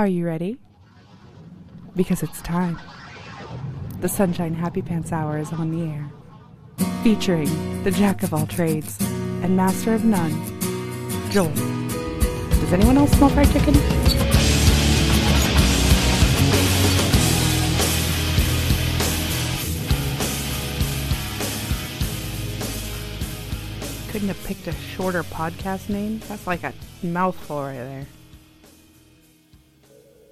Are you ready? Because it's time. The Sunshine Happy Pants Hour is on the air. Featuring the jack of all trades and master of none, Joel. Does anyone else smell fried chicken? Couldn't have picked a shorter podcast name. That's like a mouthful right there.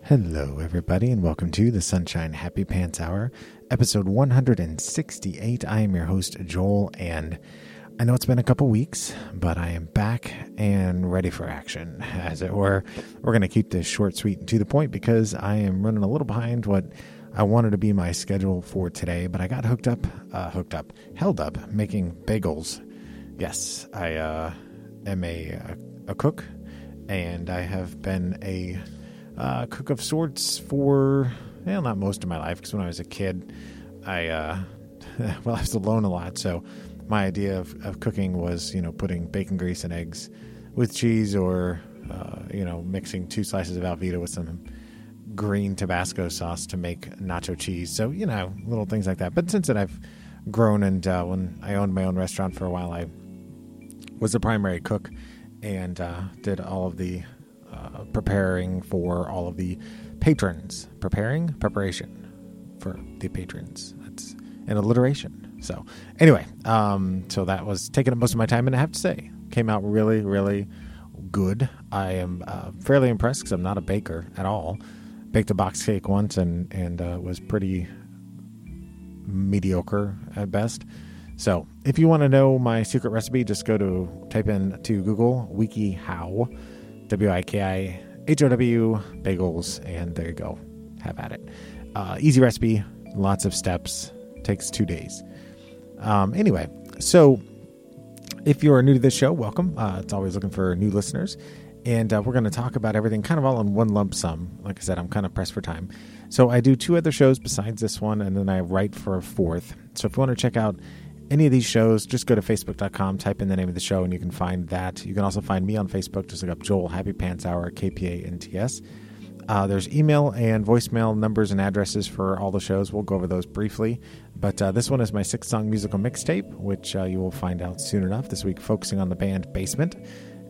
Hello, everybody, and welcome to the Sunshine Happy Pants Hour, episode 168. I am your host, Joel, and I know it's been a couple weeks, but I am back and ready for action, as it were. We're going to keep this short, sweet, and to the point because I am running a little behind what I wanted to be my schedule for today, but I got hooked up, uh, hooked up, held up making bagels. Yes, I uh, am a, a cook, and I have been a uh, cook of sorts for well, not most of my life because when I was a kid, I uh, well, I was alone a lot. So my idea of, of cooking was you know putting bacon grease and eggs with cheese, or uh, you know mixing two slices of Velveeta with some green Tabasco sauce to make nacho cheese. So you know little things like that. But since then I've grown and uh, when I owned my own restaurant for a while, I was the primary cook and uh, did all of the uh, preparing for all of the patrons. Preparing, preparation for the patrons. That's an alliteration. So, anyway, um, so that was taking up most of my time, and I have to say, came out really, really good. I am uh, fairly impressed because I'm not a baker at all. Baked a box cake once and and uh, was pretty mediocre at best. So, if you want to know my secret recipe, just go to type in to Google WikiHow, W I K I H O W bagels, and there you go. Have at it. Uh, easy recipe, lots of steps, takes two days. Um, anyway, so if you're new to this show, welcome. Uh, it's always looking for new listeners. And uh, we're going to talk about everything kind of all in one lump sum. Like I said, I'm kind of pressed for time. So I do two other shows besides this one, and then I write for a fourth. So if you want to check out any of these shows, just go to facebook.com, type in the name of the show, and you can find that. You can also find me on Facebook. Just look up Joel Happy Pants Hour, KPANTS. Uh, there's email and voicemail numbers and addresses for all the shows. We'll go over those briefly. But uh, this one is my six song musical mixtape, which uh, you will find out soon enough this week, focusing on the band Basement.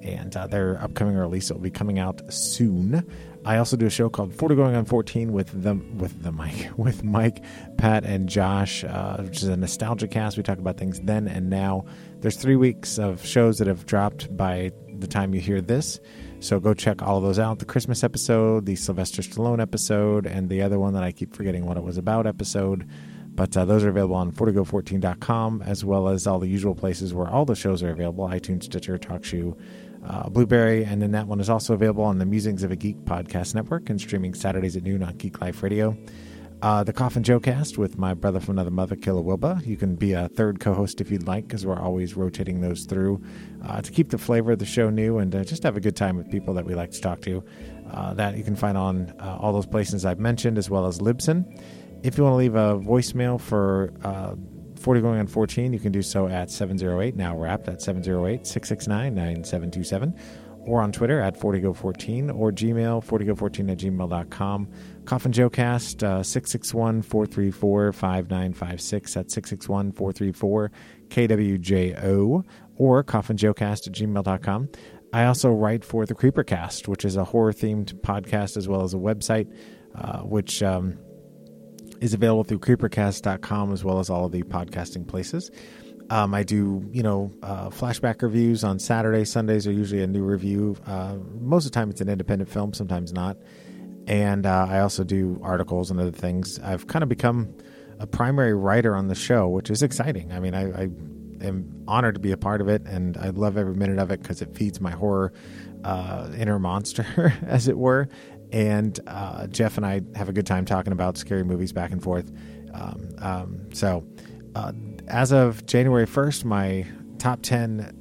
And uh, their upcoming release will be coming out soon. I also do a show called 40 Going on 14 with the with the Mike with Mike, Pat, and Josh, uh, which is a nostalgia cast. We talk about things then and now. There's three weeks of shows that have dropped by the time you hear this. So go check all of those out. The Christmas episode, the Sylvester Stallone episode, and the other one that I keep forgetting what it was about episode. But uh, those are available on 40go14.com as well as all the usual places where all the shows are available iTunes, Stitcher, TalkShoe, uh, Blubrry. And then that one is also available on the Musings of a Geek podcast network and streaming Saturdays at noon on Geek Life Radio. Uh, the Coffin Joe cast with my brother from another mother, Killa Wilba. You can be a third co host if you'd like, because we're always rotating those through uh, to keep the flavor of the show new and uh, just have a good time with people that we like to talk to. Uh, that you can find on uh, all those places I've mentioned, as well as Libsyn. If you want to leave a voicemail for uh, 40 going on 14, you can do so at 708 now wrapped at 708 669 9727 or on Twitter at 40go14 or Gmail 40go14 at gmail.com. Coffin Joe Cast uh, 661 434 5956 at 661 434 KWJO or coffinjoecast at gmail.com. I also write for the Creeper Cast, which is a horror themed podcast as well as a website, uh, which um, is available through creepercast.com as well as all of the podcasting places. Um, I do, you know, uh, flashback reviews on Saturdays. Sundays are usually a new review. Uh, most of the time, it's an independent film, sometimes not. And uh, I also do articles and other things. I've kind of become a primary writer on the show, which is exciting. I mean, I, I am honored to be a part of it, and I love every minute of it because it feeds my horror uh, inner monster, as it were. And uh, Jeff and I have a good time talking about scary movies back and forth. Um, um, so, uh, as of January 1st, my top 10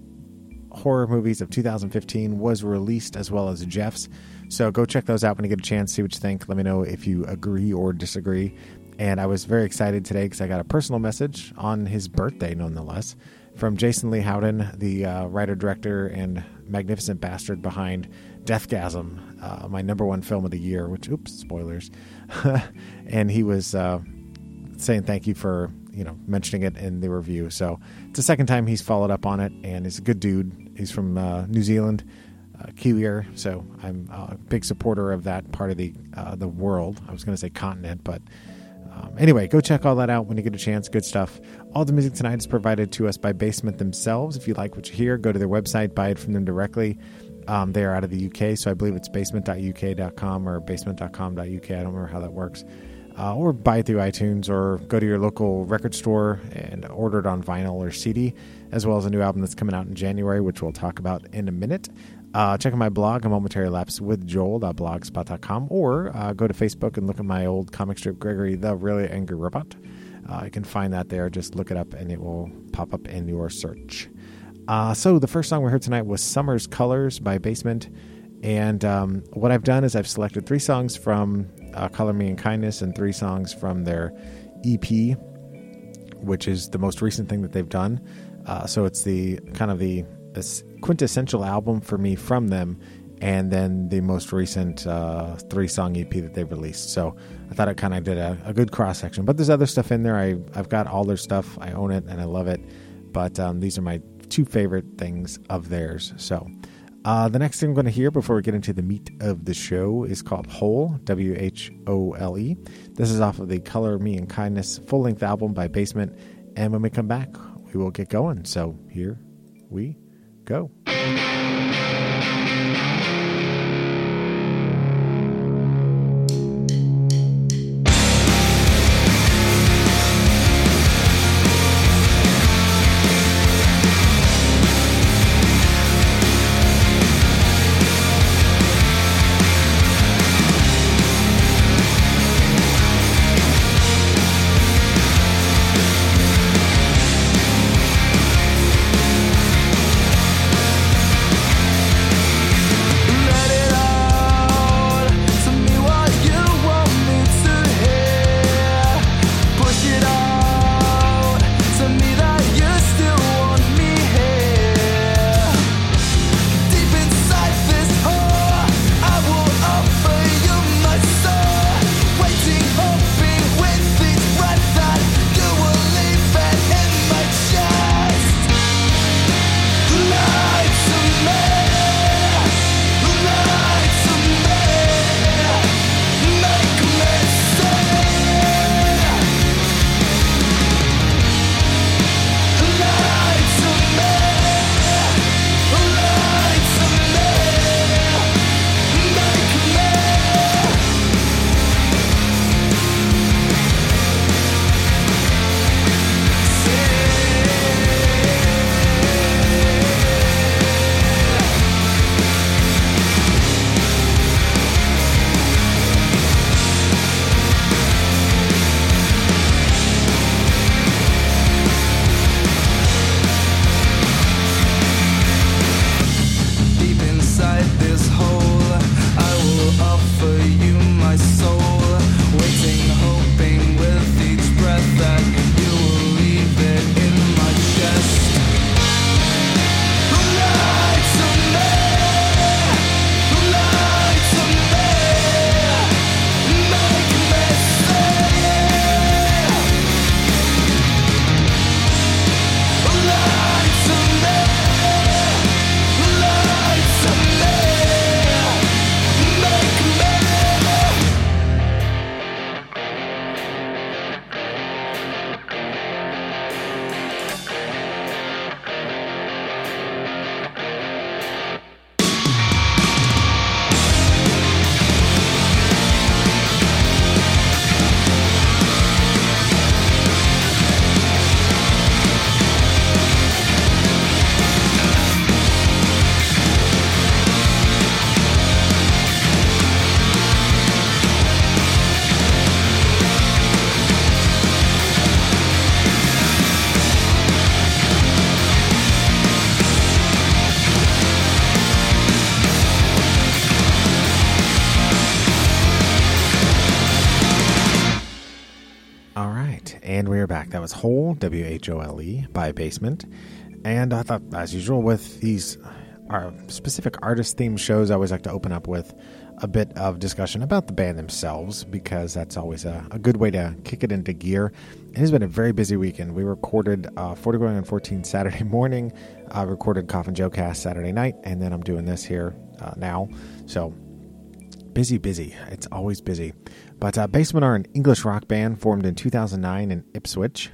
horror movies of 2015 was released as well as Jeff's. So go check those out when you get a chance, see what you think. Let me know if you agree or disagree. And I was very excited today because I got a personal message on his birthday, nonetheless, from Jason Lei Howden, the uh, writer, director, and magnificent bastard behind Deathgasm, uh, my number one film of the year. Which, oops, spoilers. and he was uh, saying thank you for you know mentioning it in the review. So it's the second time he's followed up on it, and he's a good dude. He's from uh, New Zealand, uh, Kiwier, so I'm a big supporter of that part of the uh, the world. I was going to say continent, but um, anyway, go check all that out when you get a chance. Good stuff. All the music tonight is provided to us by Basement themselves. If you like what you hear, go to their website, buy it from them directly. Um, they are out of the UK, so I believe it's basement.uk.com or basement.com.uk. I don't remember how that works. Uh, or buy it through iTunes or go to your local record store and order it on vinyl or CD, as well as a new album that's coming out in January, which we'll talk about in a minute. Uh, check out my blog, A Momentary Lapse with Joel.blogspot.com, or uh, go to Facebook and look at my old comic strip, Gregory the Really Angry Robot. Uh, you can find that there. Just look it up and it will pop up in your search. Uh, so, the first song we heard tonight was Summer's Colors by Basement. And um, what I've done is I've selected three songs from uh, Color Me in Kindness and three songs from their EP, which is the most recent thing that they've done. Uh, so, it's the kind of the quintessential album for me from them, and then the most recent uh, three song EP that they've released. So I thought it kind of did a, a good cross section. But there's other stuff in there. I, I've got all their stuff. I own it and I love it. But um, these are my two favorite things of theirs. So uh, the next thing I'm going to hear before we get into the meat of the show is called Whole, W H O L E. This is off of the Color Me in Kindness full length album by Basement. And when we come back, we will get going. So here we go. W H O L E, by Basement. And I thought, as usual, with these our specific artist themed shows, I always like to open up with a bit of discussion about the band themselves because that's always a, a good way to kick it into gear. It has been a very busy weekend. We recorded uh, 40 going on 14 Saturday morning, uh, recorded Coffin Joe Cast Saturday night, and then I'm doing this here uh, now. So busy, busy. It's always busy. But uh, Basement are an English rock band formed in 2009 in Ipswich.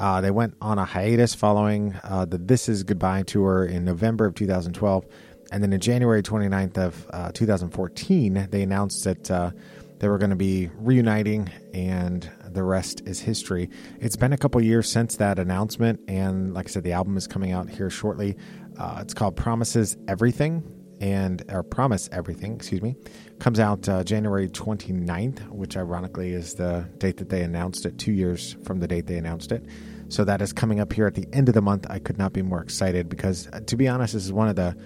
Uh, they went on a hiatus following uh, the This Is Goodbye tour in November of 2012. And then in January 29th of uh, 2014, they announced that uh, they were going to be reuniting, and the rest is history. It's been a couple years since that announcement, and like I said, the album is coming out here shortly. Uh, it's called Promises Everything, and or Promise Everything, excuse me, comes out uh, January 29th, which ironically is the date that they announced it, two years from the date they announced it. So that is coming up here at the end of the month. I could not be more excited because, uh, to be honest, this is one of the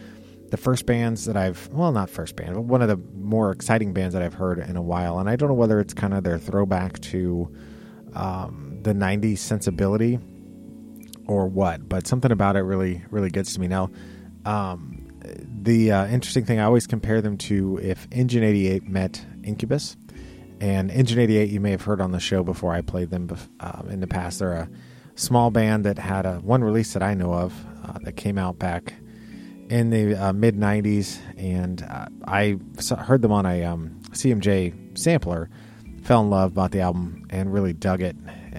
the first bands that I've well, not first band, but one of the more exciting bands that I've heard in a while. And I don't know whether it's kind of their throwback to um, the '90s sensibility or what, but something about it really, really gets to me. Now, um, the uh, interesting thing, I always compare them to if Engine 88 met Incubus. And Engine 88, you may have heard on the show before I played them uh, in the past. They're a small band that had a one release that I know of uh, that came out back in the uh, mid 90s. And uh, I heard them on a um, CMJ sampler, fell in love, bought the album, and really dug it.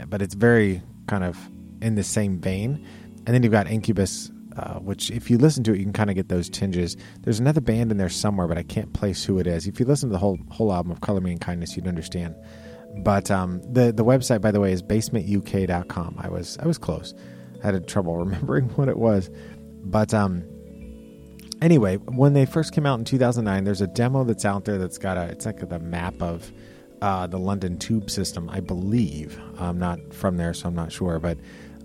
But it's very kind of in the same vein. And then you've got Incubus uh, which if you listen to it, you can kind of get those tinges. There's another band in there somewhere, but I can't place who it is. If you listen to the whole whole album of Color Me in Kindness, you'd understand. But um, the the website, by the way, is basementuk.com. I was I was close. I had trouble remembering what it was, but um, anyway, when they first came out in 2009, there's a demo that's out there that's got a it's like the map of uh, the London Tube system, I believe. I'm not from there, so I'm not sure, but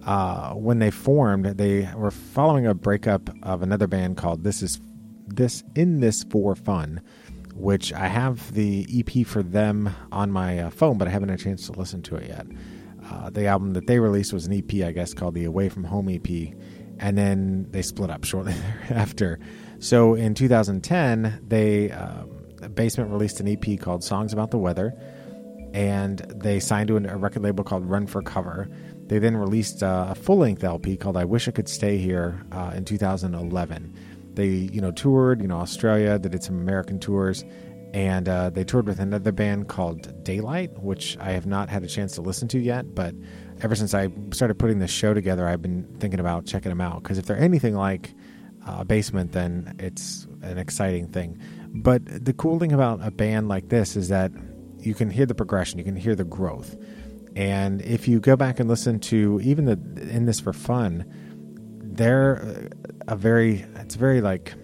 uh, when they formed, they were following a breakup of another band called This Is This In This for Fun, which I have the EP for them on my uh, phone, but I haven't had a chance to listen to it yet. Uh, the album that they released was an EP, I guess, called the Away from Home EP, and then they split up shortly thereafter. So in 2010, they um, Basement released an EP called Songs About the Weather, and they signed to a record label called Run for Cover they then released uh, a full length LP called "I Wish I Could Stay Here" uh, in 2011. They, you know, toured, you know, Australia. They did some American tours, and uh, they toured with another band called Daylight, which I have not had a chance to listen to yet. But ever since I started putting this show together, I've been thinking about checking them out because if they're anything like uh, Basement, then it's an exciting thing. But the cool thing about a band like this is that you can hear the progression, you can hear the growth. And if you go back and listen to even the in this for fun, they're a very it's very like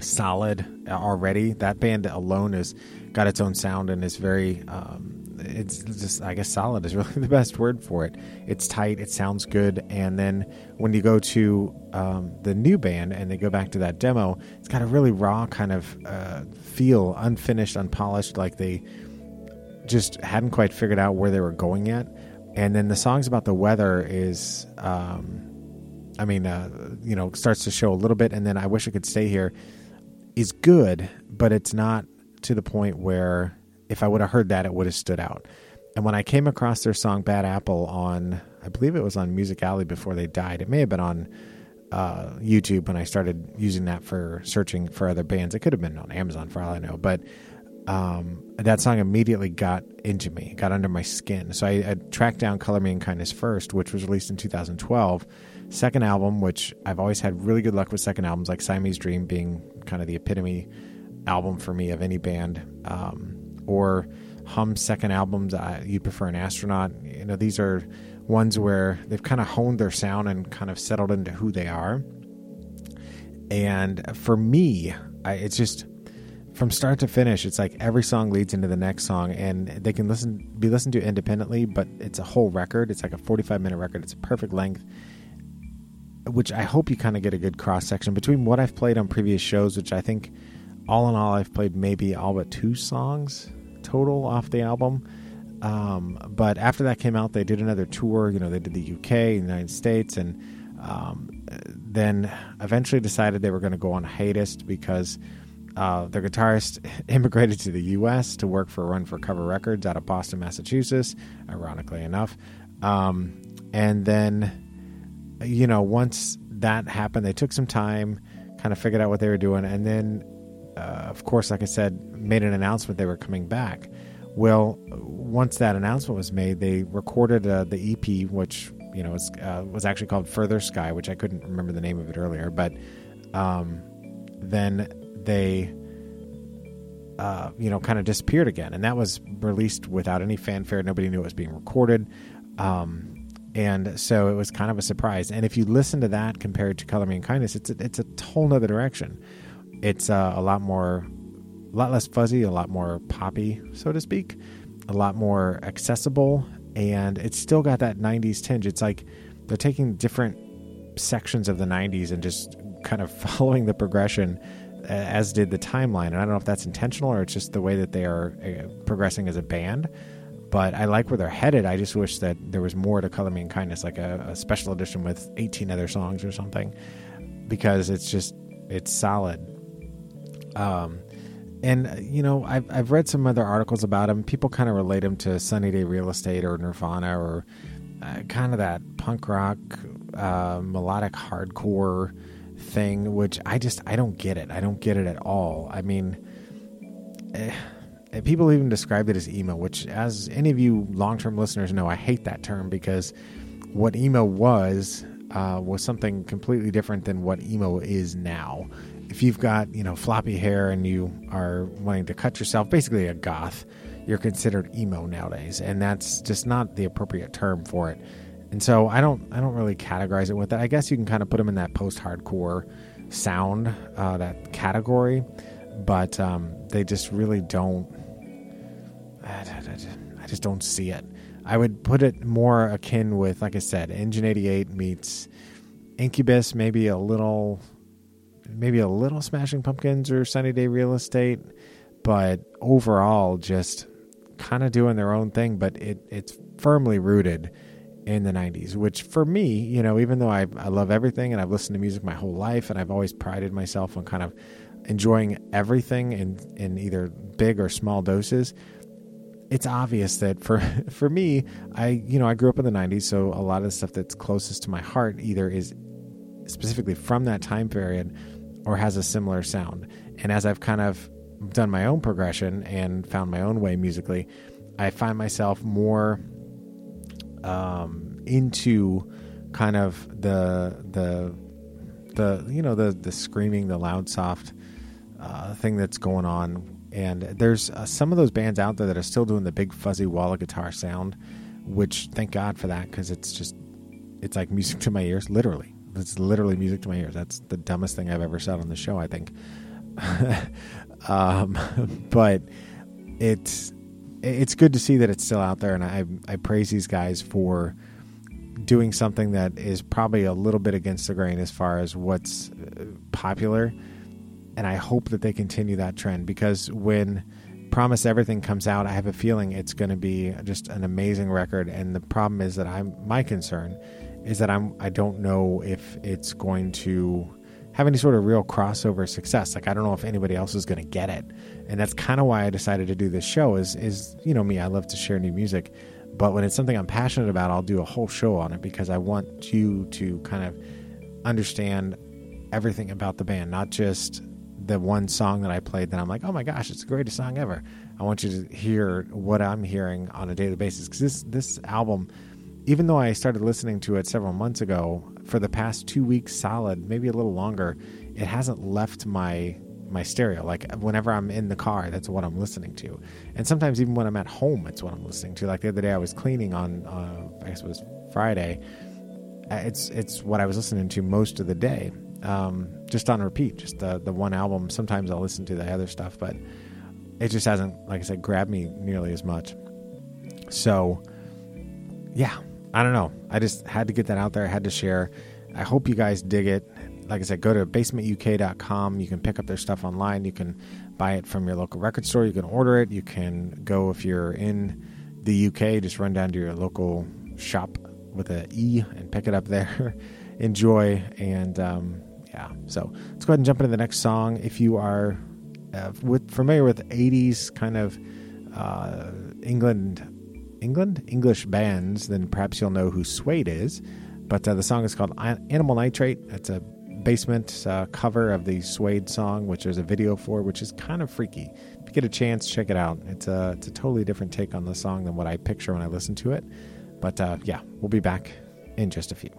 solid already. That band alone has got its own sound and is very um, it's just I guess solid is really the best word for it. It's tight, it sounds good, and then when you go to um, the new band and they go back to that demo, it's got a really raw kind of uh, feel, unfinished, unpolished, like they just hadn't quite figured out where they were going yet. And then the songs about the weather is, um, I mean, uh, you know, starts to show a little bit. And then I wish I could stay here is good, but it's not to the point where if I would have heard that, it would have stood out. And when I came across their song Bad Apple on, I believe it was on Music Alley before they died. It may have been on uh, YouTube when I started using that for searching for other bands. It could have been on Amazon for all I know. But um, that song immediately got into me, got under my skin. So I, I, tracked down Color Me in Kindness first, which was released in 2012. Second album, which I've always had really good luck with second albums, like Siamese Dream being kind of the epitome album for me of any band, um, or Hum second albums. I, you prefer an astronaut. You know, these are ones where they've kind of honed their sound and kind of settled into who they are. And for me, I, it's just from start to finish, it's like every song leads into the next song, and they can listen be listened to independently, but it's a whole record. It's like a 45 minute record. It's a perfect length, which I hope you kind of get a good cross section between what I've played on previous shows, which I think all in all I've played maybe all but two songs total off the album. Um, but after that came out, they did another tour. You know, they did the UK, United States, and um, then eventually decided they were going to go on hiatus because uh, their guitarist immigrated to the U.S. to work for Run for Cover Records out of Boston, Massachusetts, ironically enough. Um, and then, you know, once that happened, they took some time, kind of figured out what they were doing, and then, uh, of course, like I said, made an announcement they were coming back. Well, once that announcement was made, they recorded uh, the EP, which you know was uh, was actually called Further Sky, which I couldn't remember the name of it earlier. But um, then they, uh, you know, kind of disappeared again, and that was released without any fanfare. Nobody knew it was being recorded, um, and so it was kind of a surprise. And if you listen to that compared to Color Me in Kindness, it's a, it's a whole other direction. It's uh, a lot more, a lot less fuzzy, a lot more poppy, so to speak, a lot more accessible and it's still got that 90s tinge. It's like they're taking different sections of the 90s and just kind of following the progression as did the timeline. And I don't know if that's intentional or it's just the way that they are uh, progressing as a band. But I like where they're headed. I just wish that there was more to Color Me in Kindness, like a, a special edition with 18 other songs or something, because it's just it's solid. Um, and uh, you know I've I've read some other articles about him. People kind of relate him to Sunny Day Real Estate or Nirvana or uh, kind of that punk rock uh, melodic hardcore thing, which I just I don't get it. I don't get it at all. I mean, eh, people even described it as emo, which, as any of you long term listeners know, I hate that term because what emo was uh, was something completely different than what emo is now if you've got you know floppy hair and you are wanting to cut yourself, basically a goth, you're considered emo nowadays, and that's just not the appropriate term for it. And so I don't I don't really categorize it with that. I guess you can kind of put them in that post-hardcore sound, uh, that category, but um, they just really don't. I just don't see it. I would put it more akin with, like I said, Engine 88 meets Incubus, maybe a little maybe a little Smashing Pumpkins or Sunny Day Real Estate, but overall just kind of doing their own thing. But it it's firmly rooted in the 90s, which for me, you know, even though I, I love everything and I've listened to music my whole life and I've always prided myself on kind of enjoying everything in, in either big or small doses, it's obvious that for for me, I you know I grew up in the '90s, so a lot of the stuff that's closest to my heart either is specifically from that time period or has a similar sound. And as I've kind of done my own progression and found my own way musically, I find myself more um, into kind of the the the you know the the screaming, the loud, soft uh, thing that's going on. And there's uh, some of those bands out there that are still doing the big fuzzy wall of guitar sound, which thank God for that because it's just it's like music to my ears, literally. It's literally music to my ears. That's the dumbest thing I've ever said on the show, I think. um, but it's it's good to see that it's still out there, and I I praise these guys for doing something that is probably a little bit against the grain as far as what's uh, popular, and I hope that they continue that trend because when Promise Everything comes out, I have a feeling it's going to be just an amazing record. And the problem is that I'm my concern is that I'm I don't know if it's going to have any sort of real crossover success. Like I don't know if anybody else is going to get it, and that's kind of why I decided to do this show. Is is you know me, I love to share new music, but when it's something I'm passionate about, I'll do a whole show on it because I want you to kind of understand everything about the band, not just the one song that I played that I'm like, oh my gosh, it's the greatest song ever. I want you to hear what I'm hearing on a daily basis because this this album even though I started listening to it several months ago, for the past two weeks solid, maybe a little longer, it hasn't left my my stereo. Like whenever I'm in the car, that's what I'm listening to, and sometimes even when I'm at home, it's what I'm listening to. Like the other day, I was cleaning on, uh, I guess it was Friday. Uh, it's it's what I was listening to most of the day, um, just on repeat, just the the one album. Sometimes I'll listen to the other stuff, but it just hasn't, like I said, grabbed me nearly as much. So, yeah, I don't know. I just had to get that out there. I had to share. I hope you guys dig it. Like I said, go to basementuk.com. You can pick up their stuff online. You can buy it from your local record store. You can order it. You can go if you're in the UK, just run down to your local shop with an E and pick it up there. enjoy. And um, yeah, so let's go ahead and jump into the next song. If you are uh, with, familiar with 80s kind of uh, England. England English bands, then perhaps you'll know who Suede is. But uh, the song is called Animal Nitrate. It's a basement uh, cover of the Suede song, which there's a video for, which is kind of freaky. If you get a chance, check it out. It's a it's a totally different take on the song than what I picture when I listen to it. But uh, yeah, we'll be back in just a few.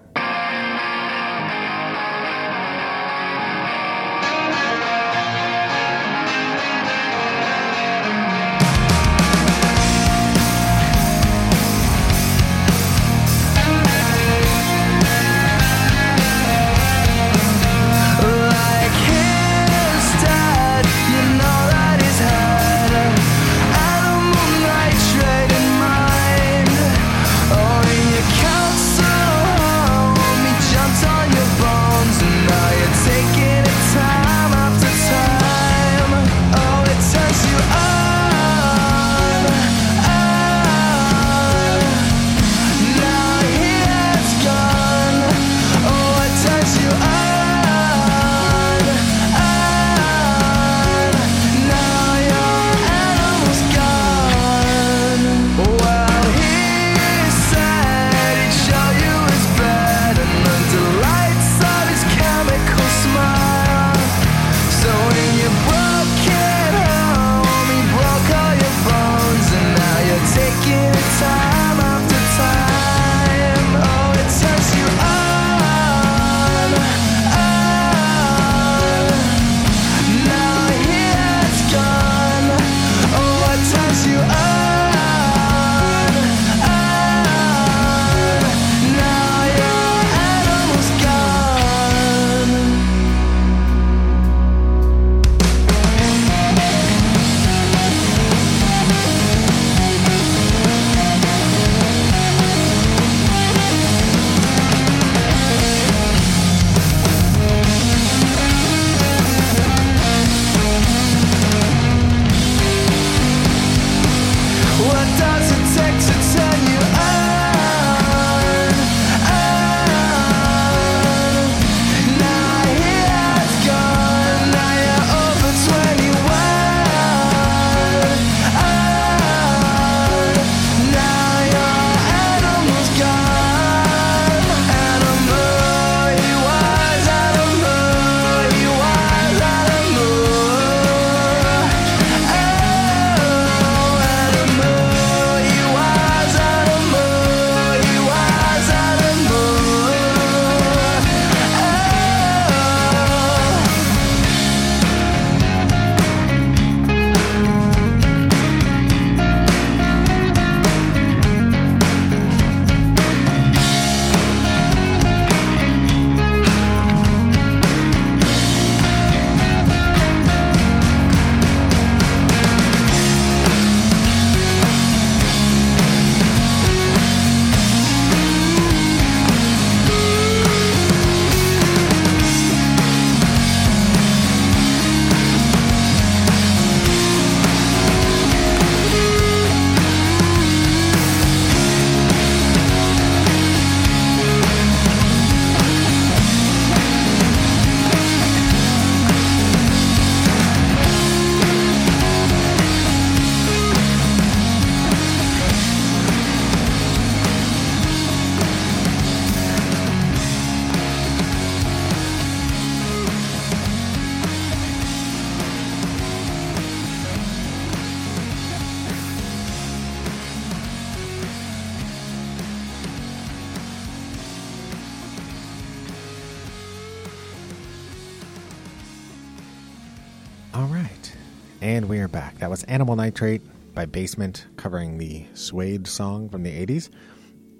And we are back. That was Animal Nitrate by Basement, covering the Suede song from the 80s.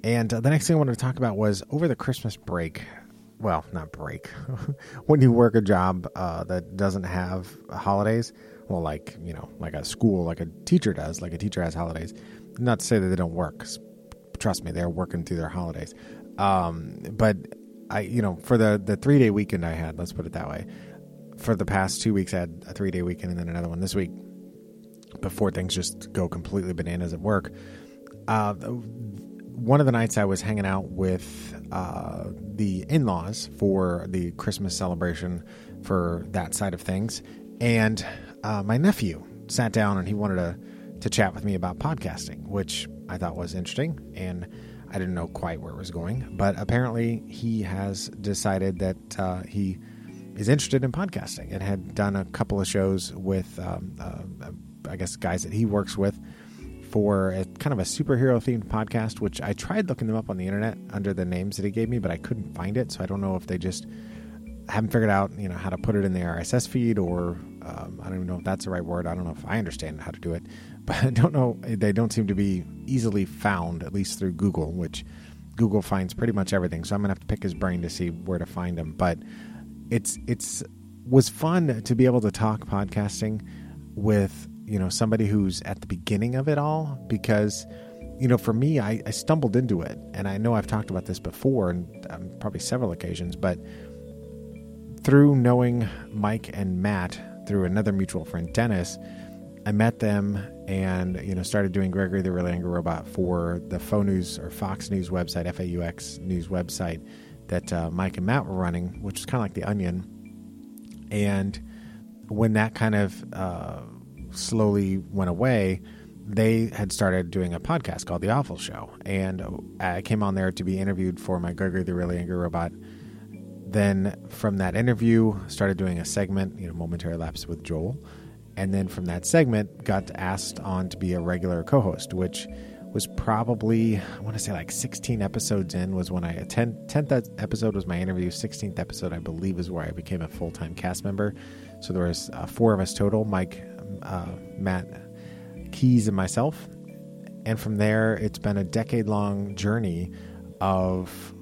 And uh, the next thing I wanted to talk about was over the Christmas break. Well, not break. when you work a job uh, that doesn't have holidays, well, like, you know, like a school, like a teacher does, like a teacher has holidays. Not to say that they don't work. Trust me, they're working through their holidays. Um, but I, you know, for the, the three day weekend I had, let's put it that way, for the past two weeks, I had a three day weekend and then another one this week before things just go completely bananas at work. Uh, one of the nights I was hanging out with uh, the in laws for the Christmas celebration for that side of things. And uh, my nephew sat down and he wanted to, to chat with me about podcasting, which I thought was interesting. And I didn't know quite where it was going. But apparently, he has decided that uh, he is interested in podcasting and had done a couple of shows with, um, uh, I guess, guys that he works with for a kind of a superhero themed podcast, which I tried looking them up on the internet under the names that he gave me, but I couldn't find it. So I don't know if they just haven't figured out, you know, how to put it in the RSS feed or um, I don't even know if that's the right word. I don't know if I understand how to do it, but I don't know. They don't seem to be easily found, at least through Google, which Google finds pretty much everything. So I'm gonna have to pick his brain to see where to find them. But it's it's was fun to be able to talk podcasting with you know somebody who's at the beginning of it all because you know for me I, I stumbled into it. And I know I've talked about this before and um, probably several occasions but through knowing Mike and Matt through another mutual friend Dennis I met them and you know started doing Gregory the Really Angry Robot for the Faux News or Fox News website FAUX News website that uh, Mike and Matt were running, which is kind of like the Onion. And when that kind of uh, slowly went away, they had started doing a podcast called The Awful Show, and I came on there to be interviewed for my Gregory the Really Angry Robot. Then from that interview, started doing a segment, you know, momentary lapse with Joel, and then from that segment, got asked on to be a regular co-host, which was probably I want to say like 16 episodes in was when I 10th 10th episode was my interview 16th episode I believe is where I became a full-time cast member. So there was uh, four of us total Mike uh, Matt Keys and myself. And from there it's been a decade long journey of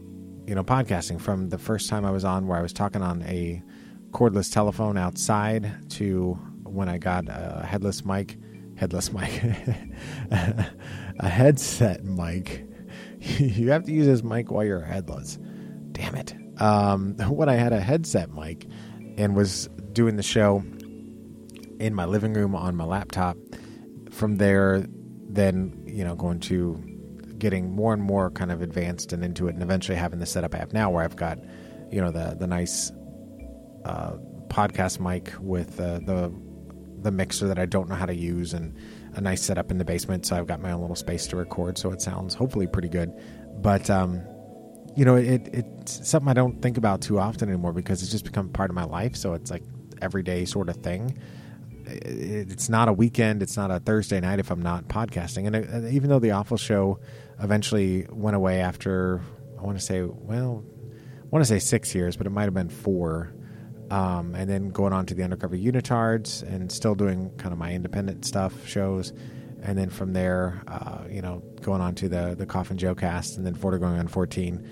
you know podcasting from the first time I was on where I was talking on a cordless telephone outside to when I got a headless mic headless mic, a headset mic. you have to use this mic while you're headless. Damn it. Um, when I had a headset mic and was doing the show in my living room on my laptop, from there, then, you know, going to getting more and more kind of advanced and into it, and eventually having the setup I have now where I've got, you know, the, the nice uh, podcast mic with uh, the the mixer that I don't know how to use and a nice setup in the basement. So I've got my own little space to record. So it sounds hopefully pretty good. But, um, you know, it, it's something I don't think about too often anymore because it's just become part of my life. So it's like everyday sort of thing. It's not a weekend. It's not a Thursday night if I'm not podcasting. And uh, even though the awful show eventually went away after, I want to say, well, I want to say six years, but it might have been four um, and then going on to the undercover unitards and still doing kind of my independent stuff shows. And then from there uh, you know going on to the the coffin joe cast and then Forty going on 14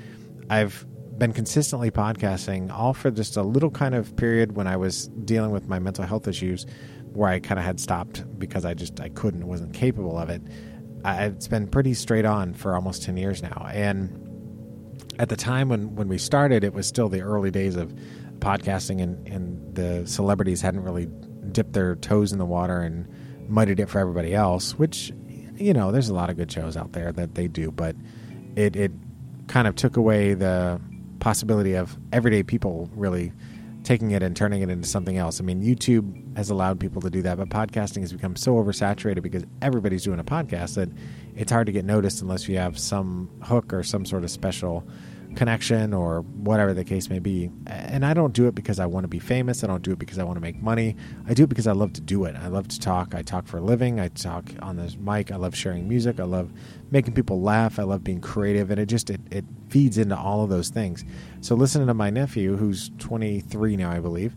i've been consistently podcasting all for just a little kind of period when i was dealing with my mental health issues where i kind of had stopped because i just i couldn't wasn't capable of it. I, it's been pretty straight on for almost 10 years now. And at the time when when we started it was still the early days of podcasting and, and the celebrities hadn't really dipped their toes in the water and muddied it for everybody else, which, you know, there's a lot of good shows out there that they do, but it, it kind of took away the possibility of everyday people really taking it and turning it into something else. I mean, YouTube has allowed people to do that, but podcasting has become so oversaturated because everybody's doing a podcast that it's hard to get noticed unless you have some hook or some sort of special connection or whatever the case may be. And I don't do it because I want to be famous. I don't do it because I want to make money. I do it because I love to do it. I love to talk. I talk for a living. I talk on this mic. I love sharing music. I love making people laugh. I love being creative. And it just it, it feeds into all of those things. So listening to my nephew, who's 23 now, I believe,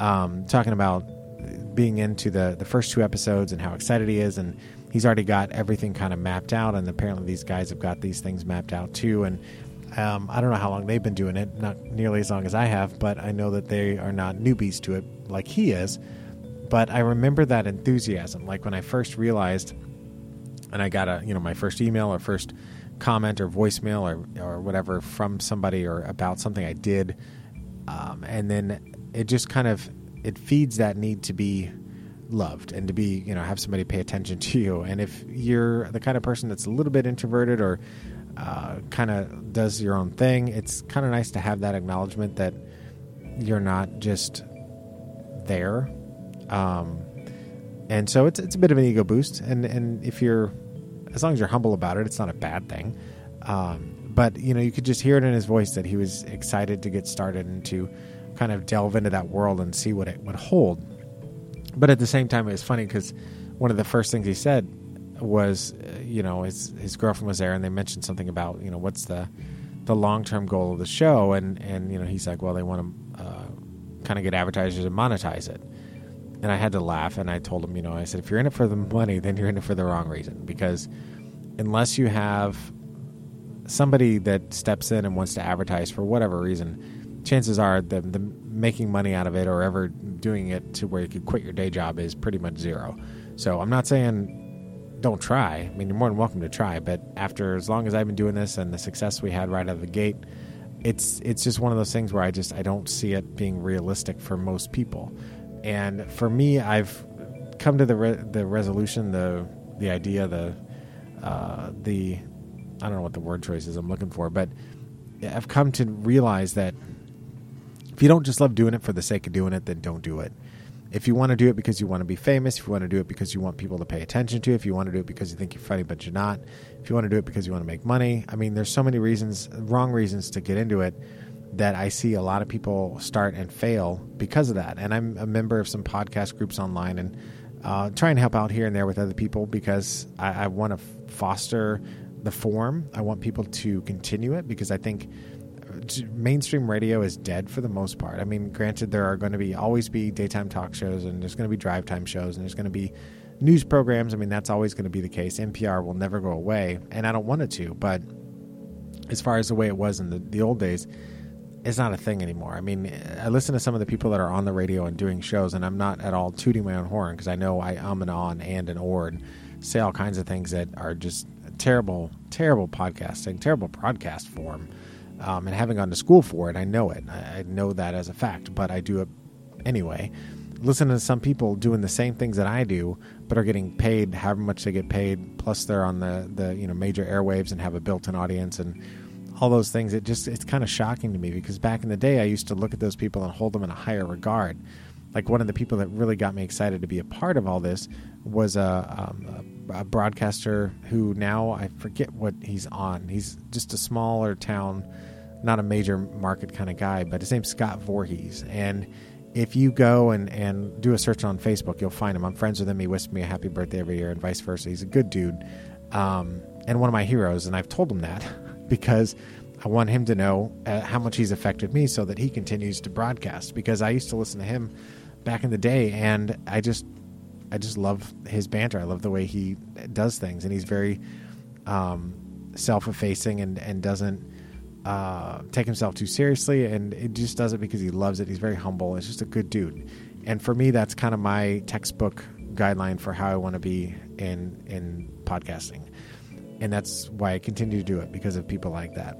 um, talking about being into the the first two episodes and how excited he is and he's already got everything kind of mapped out and apparently these guys have got these things mapped out too and um, I don't know how long they've been doing it, not nearly as long as I have, but I know that they are not newbies to it like he is. But I remember that enthusiasm, like when I first realized, and I got a you know my first email or first comment or voicemail or or whatever from somebody or about something I did, um, and then it just kind of it feeds that need to be loved and to be you know have somebody pay attention to you and if you're the kind of person that's a little bit introverted or uh, kind of does your own thing. It's kind of nice to have that acknowledgement that you're not just there. Um, and so it's it's a bit of an ego boost, and and if you're as long as you're humble about it, it's not a bad thing. Um, but you know, you could just hear it in his voice that he was excited to get started and to kind of delve into that world and see what it would hold. But at the same time, it was funny because one of the first things he said was, uh, you know, his his girlfriend was there, and they mentioned something about, you know, what's the the long term goal of the show, and and you know, he's like, well, they want to uh, kind of get advertisers and monetize it. And I had to laugh, and I told him, you know, I said, if you're in it for the money, then you're in it for the wrong reason, because unless you have somebody that steps in and wants to advertise for whatever reason, chances are the, the making money out of it or ever doing it to where you could quit your day job is pretty much zero. So I'm not saying don't try. I mean, you're more than welcome to try, but after as long as I've been doing this and the success we had right out of the gate, it's it's just one of those things where I just I don't see it being realistic for most people. And for me, I've come to the re- the resolution, the the idea, the uh, the I don't know what the word choice is I'm looking for, but I've come to realize that if you don't just love doing it for the sake of doing it, then don't do it. If you want to do it because you want to be famous, if you want to do it because you want people to pay attention to, if you want to do it because you think you're funny but you're not, if you want to do it because you want to make money, I mean, there's so many reasons, wrong reasons to get into it that I see a lot of people start and fail because of that. And I'm a member of some podcast groups online and uh, try and help out here and there with other people because I, I want to foster the form. I want people to continue it because I think mainstream radio is dead for the most part. I mean, granted, there are going to be always be daytime talk shows, and there's going to be drive time shows, and there's going to be news programs. I mean, that's always going to be the case. NPR will never go away, and I don't want it to. But as far as the way it was in the, the old days, it's not a thing anymore. I mean, I listen to some of the people that are on the radio and doing shows, and I'm not at all tooting my own horn because I know I am an on and an or and say all kinds of things that are just terrible, terrible podcasting, terrible broadcast form. Um, and having gone to school for it, I know it. I, know that as a fact, but I do it anyway. Listen to some people doing the same things that I do, but are getting paid however much they get paid. Plus, they're on the the you know major airwaves and have a built-in audience and all those things. It just it's kind of shocking to me because back in the day, I used to look at those people and hold them in a higher regard. Like one of the people that really got me excited to be a part of all this was a, um, a broadcaster who now I forget what he's on. He's just a smaller town, not a major market kind of guy, but his name's Scott Voorhees. And if you go and, and do a search on Facebook, you'll find him. I'm friends with him. He wishes me a happy birthday every year, and vice versa. He's a good dude, um, and one of my heroes. And I've told him that because I want him to know uh, how much he's affected me, so that he continues to broadcast. Because I used to listen to him back in the day, and I just I just love his banter. I love the way he does things, and he's very um, self-effacing and and doesn't uh, take himself too seriously, and it just does it because he loves it. He's very humble. It's just a good dude, and for me, that's kind of my textbook guideline for how I want to be in in podcasting, and that's why I continue to do it because of people like that.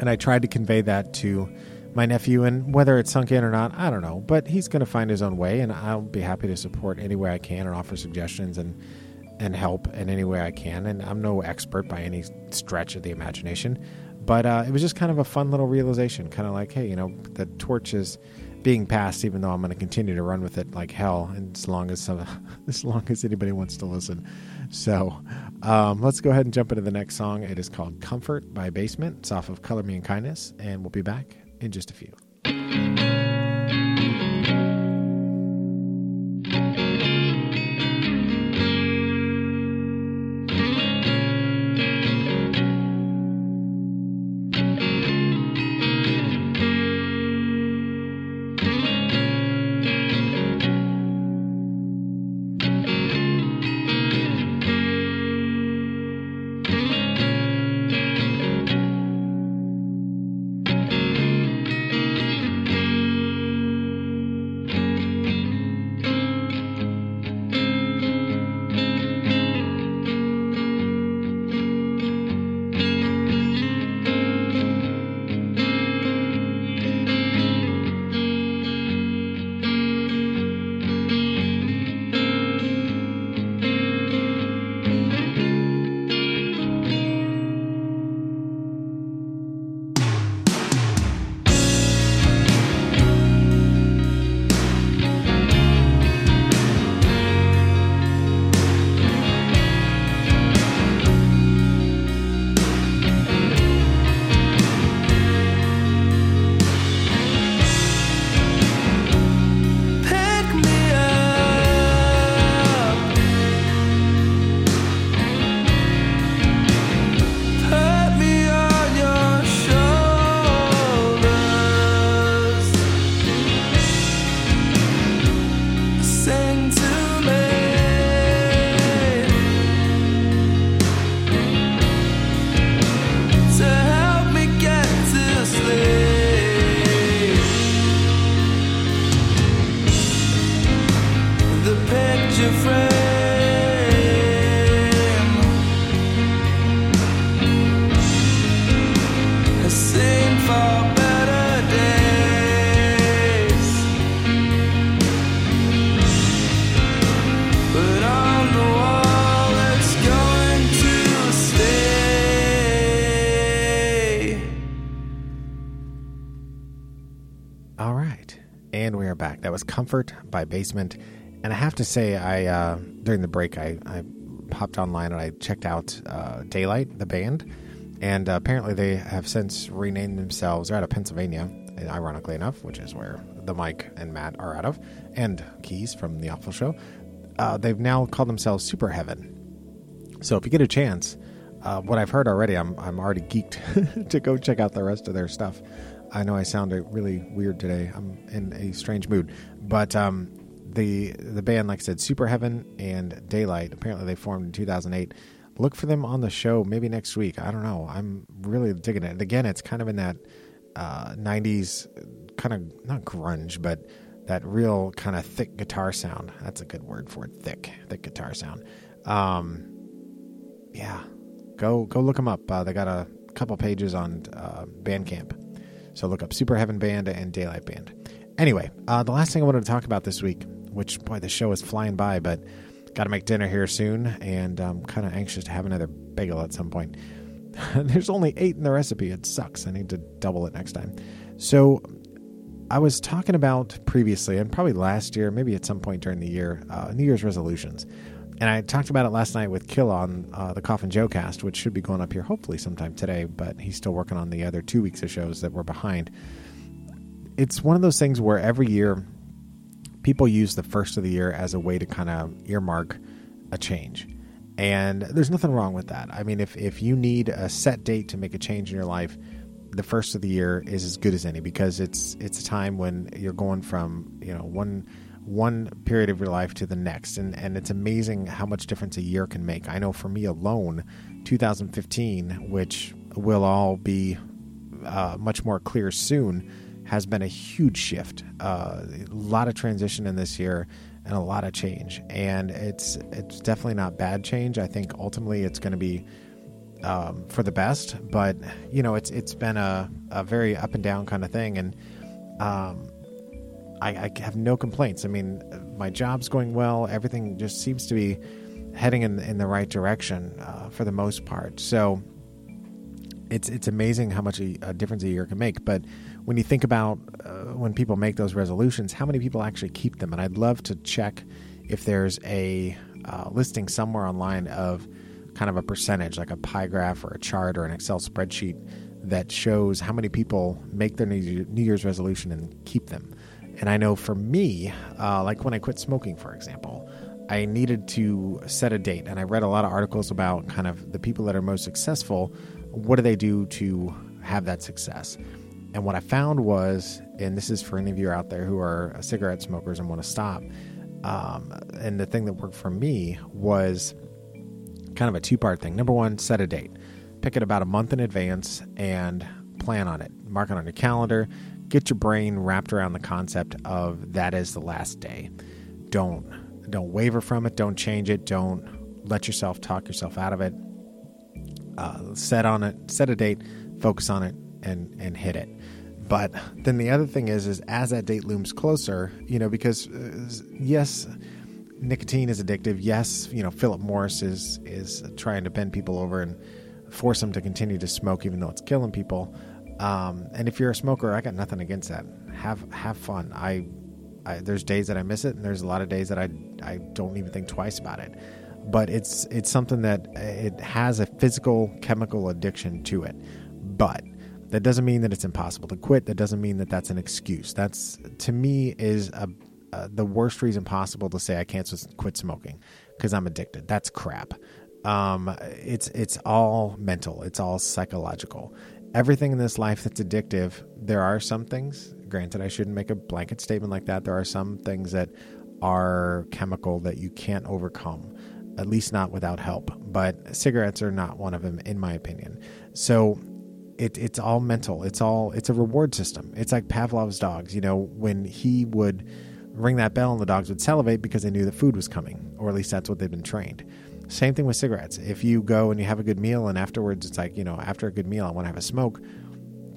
And I tried to convey that to my nephew, and whether it's sunk in or not, I don't know. But he's going to find his own way, and I'll be happy to support any way I can and offer suggestions and and help in any way I can. And I'm no expert by any stretch of the imagination, but uh, it was just kind of a fun little realization, kind of like, hey, you know, the torch is being passed, even though I'm going to continue to run with it like hell, and as long as some, as long as anybody wants to listen. So, um, let's go ahead and jump into the next song. It is called "Comfort" by Basement. It's off of "Color Me in Kindness," and we'll be back in just a few. Sing to Comfort by Basement. And I have to say, I uh, during the break, I, I popped online and I checked out uh, Daylight, the band. And uh, apparently, they have since renamed themselves. They're out of Pennsylvania, ironically enough, which is where the Mike and Matt are out of, and Keys from the Awful Show. Uh, they've now called themselves Superheaven. So if you get a chance, uh, what I've heard already, I'm I'm already geeked to go check out the rest of their stuff. I know I sound uh, really weird today. I'm in a strange mood, but um, the the band, like I said, Superheaven and Daylight. Apparently, they formed in 2008. Look for them on the show maybe next week. I don't know. I'm really digging it. And again, it's kind of in that uh, 90s kind of not grunge, but that real kind of thick guitar sound. That's a good word for it. Thick, thick guitar sound. Um, yeah, go go look them up. Uh, they got a couple pages on uh, Bandcamp, so look up Superheaven Band and Daylight Band. Anyway, uh, the last thing I wanted to talk about this week, which boy, the show is flying by, but got to make dinner here soon, and I'm kind of anxious to have another bagel at some point. There's only eight in the recipe. It sucks. I need to double it next time. So I was talking about previously, and probably last year, maybe at some point during the year, uh, New Year's resolutions. And I talked about it last night with Kill on uh, the Coffin Joe cast, which should be going up here hopefully sometime today, but he's still working on the other two weeks of shows that were behind. It's one of those things where every year people use the first of the year as a way to kind of earmark a change. And there's nothing wrong with that. I mean, if, if you need a set date to make a change in your life, the first of the year is as good as any because it's it's a time when you're going from you know one one period of your life to the next. And and it's amazing how much difference a year can make. I know for me alone 2015 which will all be uh, much more clear soon has been a huge shift. Uh, a lot of transition in this year and a lot of change. And it's it's definitely not bad change. I think ultimately it's going to be um, for the best. But you know, it's it's been a, a very up and down kind of thing, and um, I, I have no complaints. I mean, my job's going well. Everything just seems to be heading in in the right direction uh, for the most part. So it's it's amazing how much a, a difference a year can make. But when you think about uh, when people make those resolutions, how many people actually keep them? And I'd love to check if there's a uh, listing somewhere online of kind of a percentage, like a pie graph or a chart or an Excel spreadsheet that shows how many people make their New Year's resolution and keep them. And I know for me, uh, like when I quit smoking, for example, I needed to set a date. And I read a lot of articles about kind of the people that are most successful. What do they do to have that success? And what I found was, and this is for any of you out there who are cigarette smokers and want to stop, um, and the thing that worked for me was kind of a two part thing. Number one, set a date. Pick it about a month in advance and plan on it. Mark it on your calendar. Get your brain wrapped around the concept of that is the last day. Don't don't waver from it. Don't change it. Don't let yourself talk yourself out of it. Uh, set on it. Set a date. Focus on it and and hit it. But then the other thing is, is as that date looms closer, you know, because uh, yes, nicotine is addictive. Yes, you know Philip Morris is is trying to bend people over and force them to continue to smoke, even though it's killing people. Um, and if you're a smoker, I got nothing against that. Have have fun. I, I there's days that I miss it, and there's a lot of days that I I don't even think twice about it. But it's it's something that it has a physical chemical addiction to it. But that doesn't mean that it's impossible to quit. That doesn't mean that that's an excuse. That's to me is a uh, the worst reason possible to say I can't quit smoking because I'm addicted. That's crap. Um, it's it's all mental. It's all psychological. Everything in this life that's addictive. There are some things. Granted, I shouldn't make a blanket statement like that. There are some things that are chemical that you can't overcome, at least not without help. But cigarettes are not one of them, in my opinion. So it, it's all mental. It's all it's a reward system. It's like Pavlov's dogs. You know, when he would ring that bell and the dogs would salivate because they knew the food was coming, or at least that's what they've been trained. Same thing with cigarettes. If you go and you have a good meal and afterwards it's like, you know, after a good meal I want to have a smoke,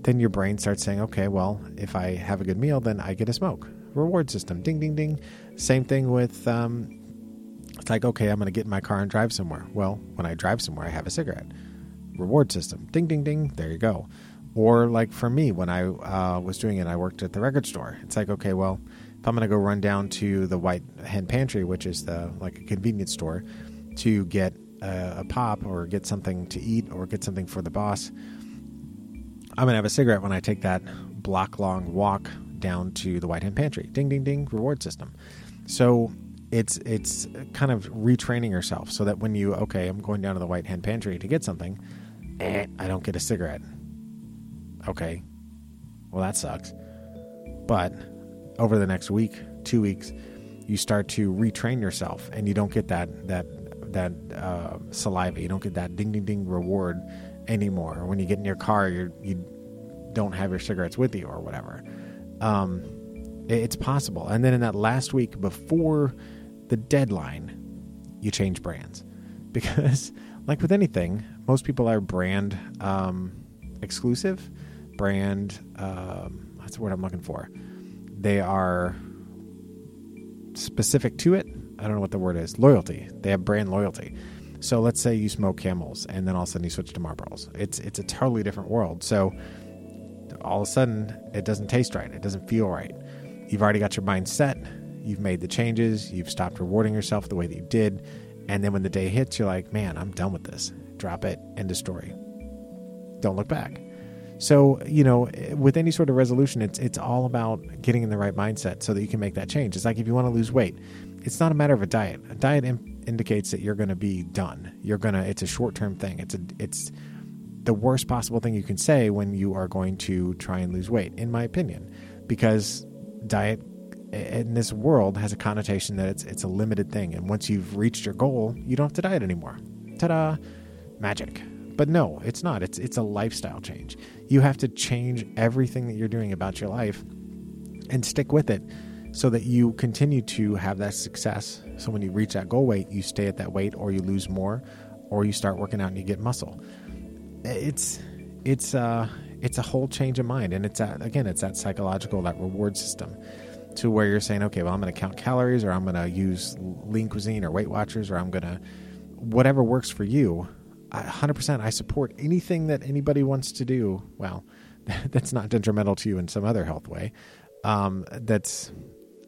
then your brain starts saying, okay, well, if I have a good meal, then I get a smoke. Reward system. Ding, ding, ding. Same thing with, um, it's like, okay, I'm going to get in my car and drive somewhere. Well, when I drive somewhere, I have a cigarette. Reward system. Ding, ding, ding. There you go. Or like for me, when I uh, was doing it, I worked at the record store. It's like, okay, well, if I'm going to go run down to the White Hen Pantry, which is the like a convenience store, to get a, a pop or get something to eat or get something for the boss, I'm gonna have a cigarette when I take that block long walk down to the White Hen Pantry. Ding, ding, ding. Reward system. So it's it's kind of retraining yourself so that when you okay, I'm going down to the White Hen Pantry to get something, eh, I don't get a cigarette. Okay, well that sucks. But over the next week, two weeks, you start to retrain yourself, and you don't get that that that uh, saliva. You don't get that ding ding ding reward anymore. When you get in your car, you you don't have your cigarettes with you or whatever. Um, it, it's possible. And then in that last week before the deadline, you change brands because, like with anything, most people are brand um, exclusive, brand. Um, that's the word I'm looking for. They are specific to it. I don't know what the word is. Loyalty. They have brand loyalty. So let's say you smoke Camels, and then all of a sudden you switch to Marlboros. It's it's a totally different world. So all of a sudden it doesn't taste right. It doesn't feel right. You've already got your mind set. You've made the changes. You've stopped rewarding yourself the way that you did. And then when the day hits, you're like, man, I'm done with this. Drop it. End of story. Don't look back. So, you know, with any sort of resolution, it's it's all about getting in the right mindset so that you can make that change. It's like if you want to lose weight, it's not a matter of a diet. A diet in, indicates that you're going to be done. You're going to it's a short-term thing. It's a it's the worst possible thing you can say when you are going to try and lose weight in my opinion, because diet in this world has a connotation that it's it's a limited thing and once you've reached your goal, you don't have to diet anymore. Ta-da. Magic. But no, it's not. It's it's a lifestyle change. You have to change everything that you're doing about your life and stick with it so that you continue to have that success. So when you reach that goal weight, you stay at that weight or you lose more or you start working out and you get muscle. It's it's uh it's a whole change of mind and it's that again, it's that psychological that reward system to where you're saying, okay, well, I'm going to count calories or I'm going to use lean cuisine or Weight Watchers or I'm going to whatever works for you 100% I support anything that anybody wants to do. Well, that's not detrimental to you in some other health way. Um, that's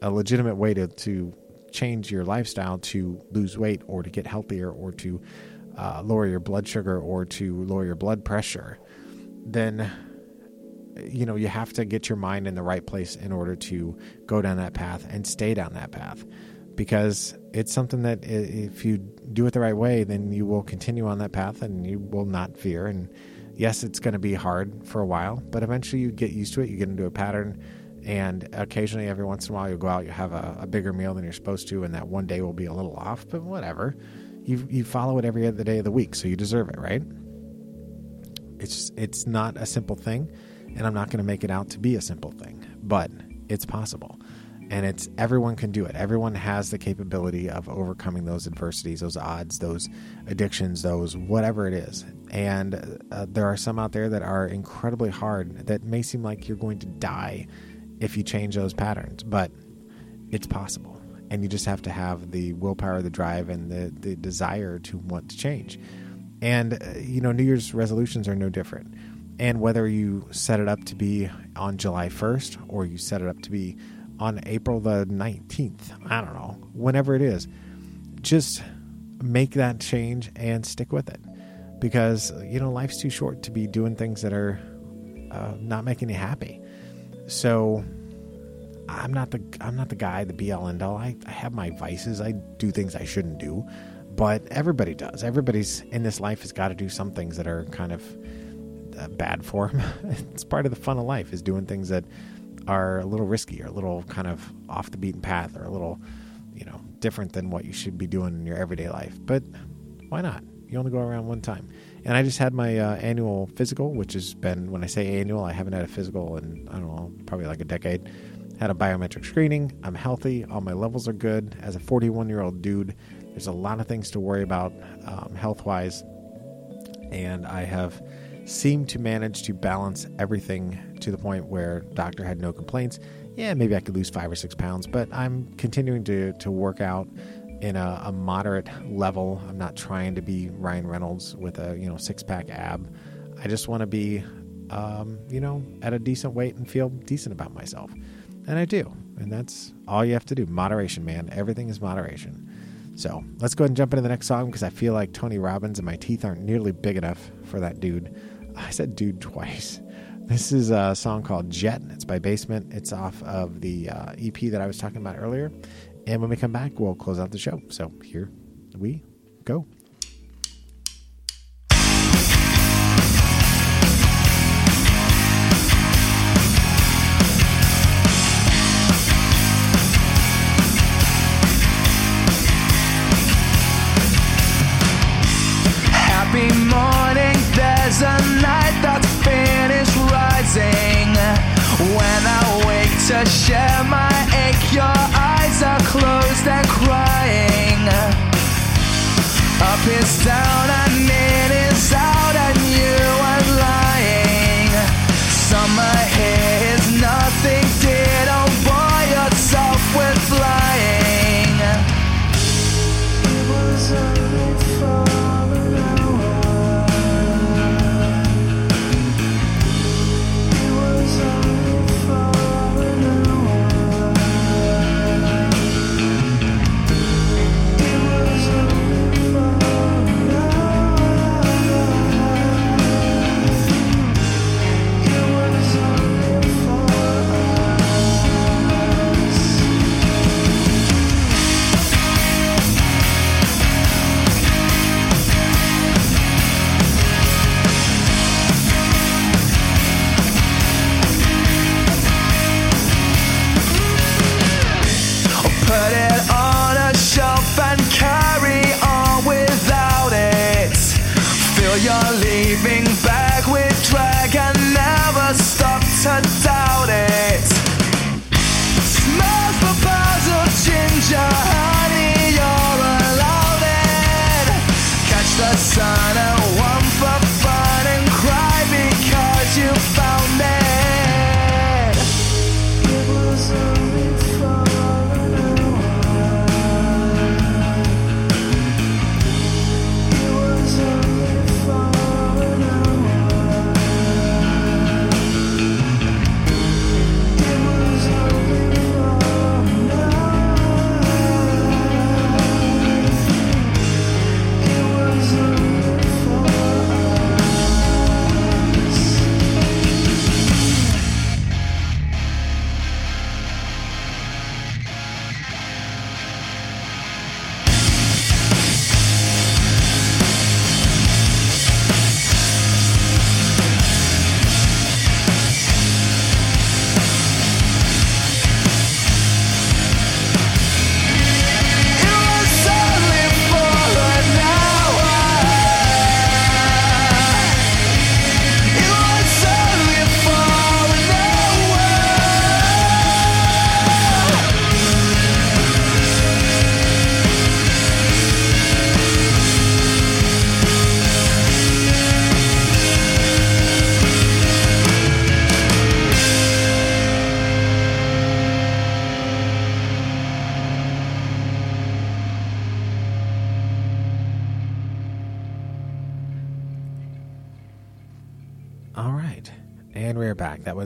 a legitimate way to, to change your lifestyle to lose weight or to get healthier or to uh, lower your blood sugar or to lower your blood pressure. Then, you know, you have to get your mind in the right place in order to go down that path and stay down that path because it's something that if you do it the right way, then you will continue on that path and you will not fear. And yes, it's going to be hard for a while, but eventually you get used to it. You get into a pattern, and occasionally, every once in a while, you'll go out, you have a, a bigger meal than you're supposed to, and that one day will be a little off, but whatever. You you follow it every other day of the week, so you deserve it, right? It's it's not a simple thing, and I'm not going to make it out to be a simple thing, but it's possible and it's everyone can do it. Everyone has the capability of overcoming those adversities, those odds, those addictions, those whatever it is. And uh, there are some out there that are incredibly hard that may seem like you're going to die if you change those patterns, but it's possible. And you just have to have the willpower, the drive, and the, the desire to want to change. And, uh, you know, New Year's resolutions are no different. And whether you set it up to be on July 1st or you set it up to be on April the 19th. I don't know, whenever it is. Just make that change and stick with it because, you know, life's too short to be doing things that are uh, not making you happy. So I'm not the I'm not the guy, the be all end all. I, I have my vices. I do things I shouldn't do, but everybody does. Everybody's in this life has got to do some things that are kind of uh, bad for them. it's part of the fun of life is doing things that are a little risky or a little kind of off the beaten path or a little you know, different than what you should be doing in your everyday life. But why not? You only go around one time. And I just had my uh, annual physical, which has been, when I say annual, I haven't had a physical in, I don't know, probably like a decade. Had a biometric screening. I'm healthy. All my levels are good. As a 41 year old dude, there's a lot of things to worry about um, health wise. And I have seemed to manage to balance everything to the point where doctor had no complaints. Yeah, maybe I could lose five or six pounds, but I'm continuing to, to work out in a, a moderate level. I'm not trying to be Ryan Reynolds with a you know six pack ab. I just want to be, um, you know, at a decent weight and feel decent about myself, and I do. And that's all you have to do. Moderation, man. Everything is moderation. So let's go ahead and jump into the next song because I feel like Tony Robbins and my teeth aren't nearly big enough for that dude. I said dude twice. This is a song called Jet. It's by Basement. It's off of the uh, EP that I was talking about earlier. And when we come back, we'll close out the show. So here we go. Happy morning, there's a night that's finished rising. When I wake to share my ache, your closed and crying. Up is down and in is out,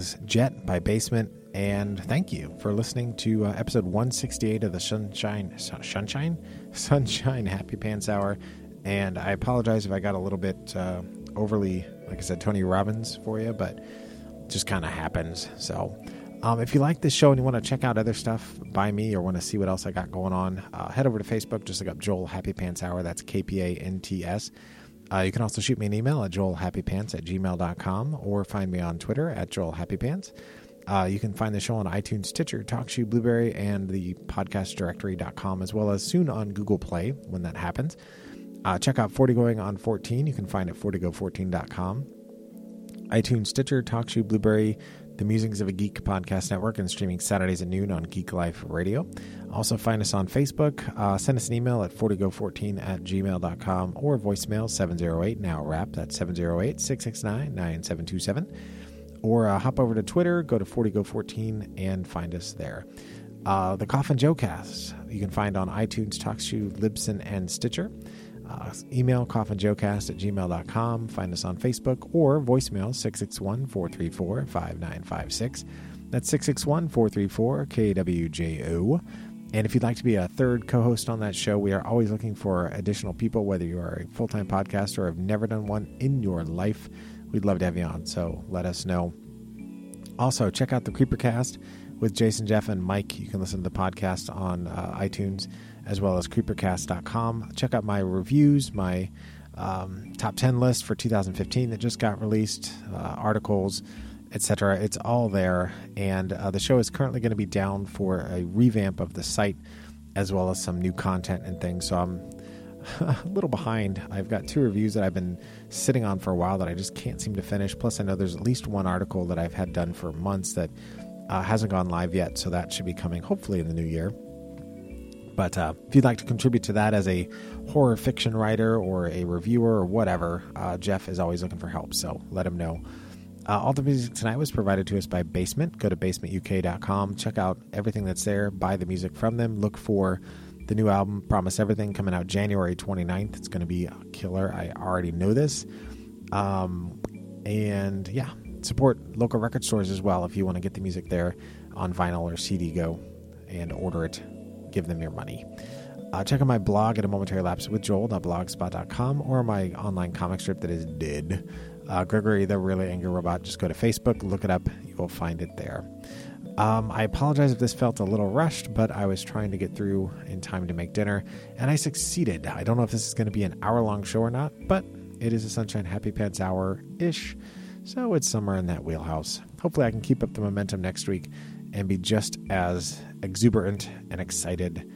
was Jet by Basement. And thank you for listening to uh, episode 168 of the Sunshine, Sunshine? Sunshine Happy Pants Hour. And I apologize if I got a little bit uh, overly, like I said, Tony Robbins for you, but just kind of happens. So um, if you like this show and you want to check out other stuff by me or want to see what else I got going on, uh, head over to Facebook. Just look up Joel Happy Pants Hour. That's K P A N T S. Uh, you can also shoot me an email at joelhappypants at gmail.com or find me on Twitter at joelhappypants. Uh, you can find the show on iTunes, Stitcher, TalkShoe, Blubrry, and the podcastdirectory.com, as well as soon on Google Play when that happens. Uh, check out 40 Going on 14. You can find it at 40go14.com. iTunes, Stitcher, TalkShoe, Blubrry, the Musings of a Geek podcast network, and streaming Saturdays at noon on Geek Life Radio. Also, find us on Facebook. Uh, send us an email at 40go14 at gmail.com or voicemail 708 now wrap. That's 708 669 9727. Or uh, hop over to Twitter, go to 40go14 and find us there. Uh, the Coffin Joe cast you can find on iTunes, TalkShoe, Libsyn, and Stitcher. Uh, email coffinjoecast at gmail.com. Find us on Facebook or voicemail 661 434 5956. That's 661 434 KWJO. And if you'd like to be a third co host on that show, we are always looking for additional people, whether you are a full time podcaster or have never done one in your life. We'd love to have you on, so let us know. Also, check out the Creepercast with Jason, Jeff, and Mike. You can listen to the podcast on uh, iTunes as well as creepercast.com. Check out my reviews, my um, top 10 list for 2015 that just got released, uh, articles, etc. It's all there. And uh, the show is currently going to be down for a revamp of the site as well as some new content and things. So I'm a little behind. I've got two reviews that I've been sitting on for a while that I just can't seem to finish. Plus, I know there's at least one article that I've had done for months that uh, hasn't gone live yet. So that should be coming hopefully in the new year. But uh, if you'd like to contribute to that as a horror fiction writer or a reviewer or whatever, uh, Jeff is always looking for help. So let him know. Uh, all the music tonight was provided to us by Basement. Go to basementuk.com. Check out everything that's there. Buy the music from them. Look for the new album, Promise Everything, coming out January 29th. It's going to be a killer. I already know this. Um, and yeah, support local record stores as well if you want to get the music there on vinyl or CD. Go and order it give them your money. Uh, check out my blog at a momentary lapse with joel.blogspot.com or my online comic strip that is dead. Uh, Gregory the Really Angry Robot. Just go to Facebook, look it up, you will find it there. Um, I apologize if this felt a little rushed, but I was trying to get through in time to make dinner, and I succeeded. I don't know if this is going to be an hour long show or not, but it is a Sunshine Happy Pants hour ish, so it's somewhere in that wheelhouse. Hopefully, I can keep up the momentum next week and be just as exuberant and excited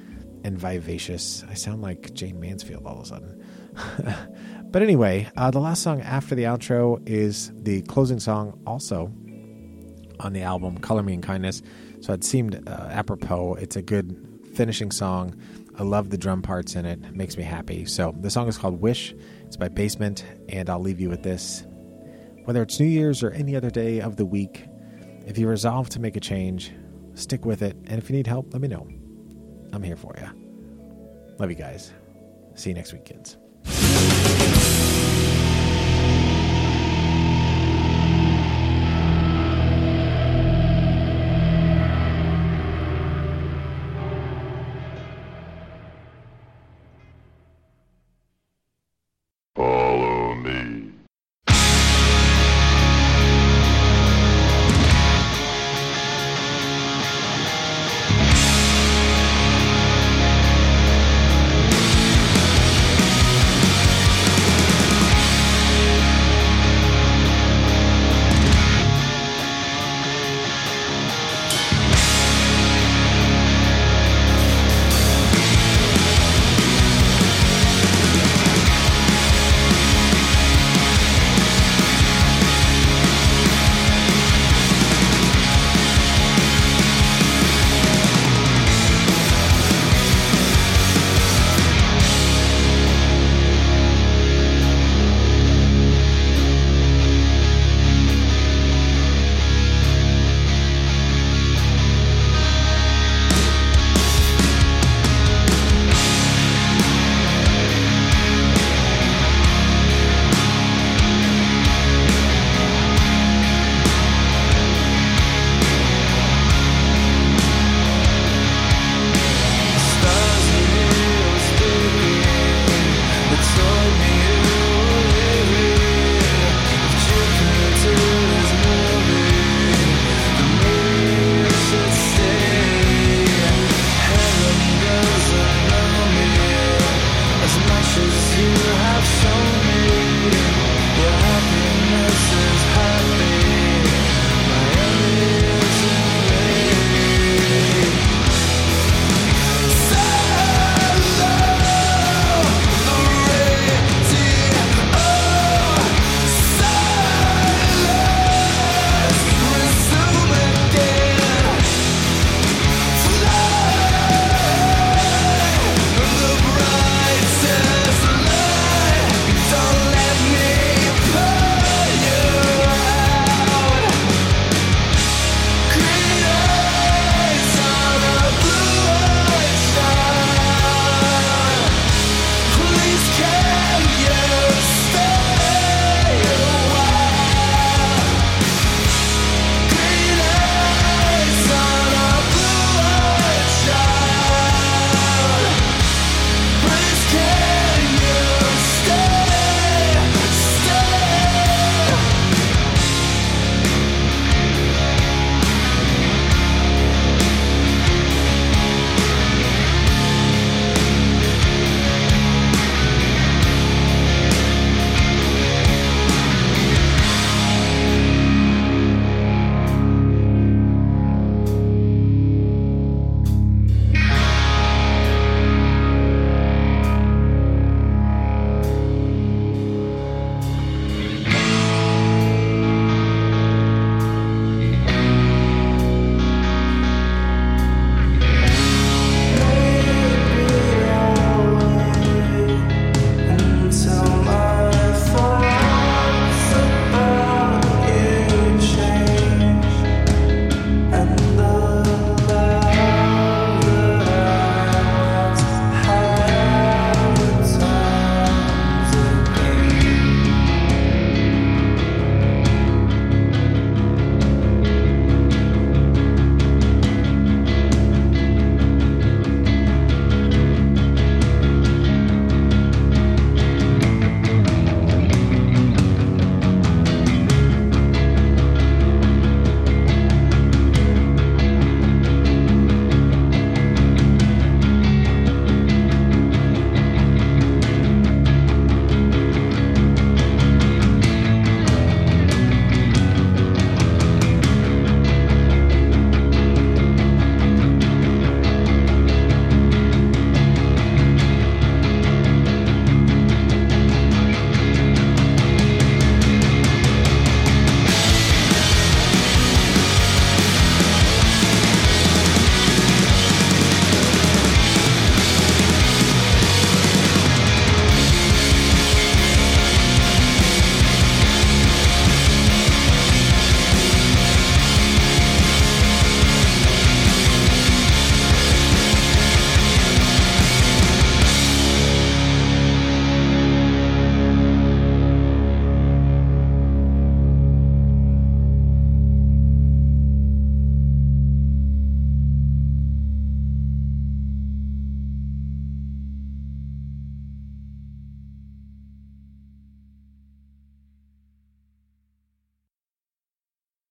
and vivacious. I sound like Jayne Mansfield all of a sudden. but anyway, uh, the last song after the outro is the closing song, also on the album Color Me in Kindness. So it seemed uh, apropos. It's a good finishing song. I love the drum parts in it. it. Makes me happy. So the song is called Wish. It's by Basement, and I'll leave you with this. Whether it's New Year's or any other day of the week, if you resolve to make a change, stick with it. And if you need help, let me know. I'm here for you. Love you guys. See you next week, kids.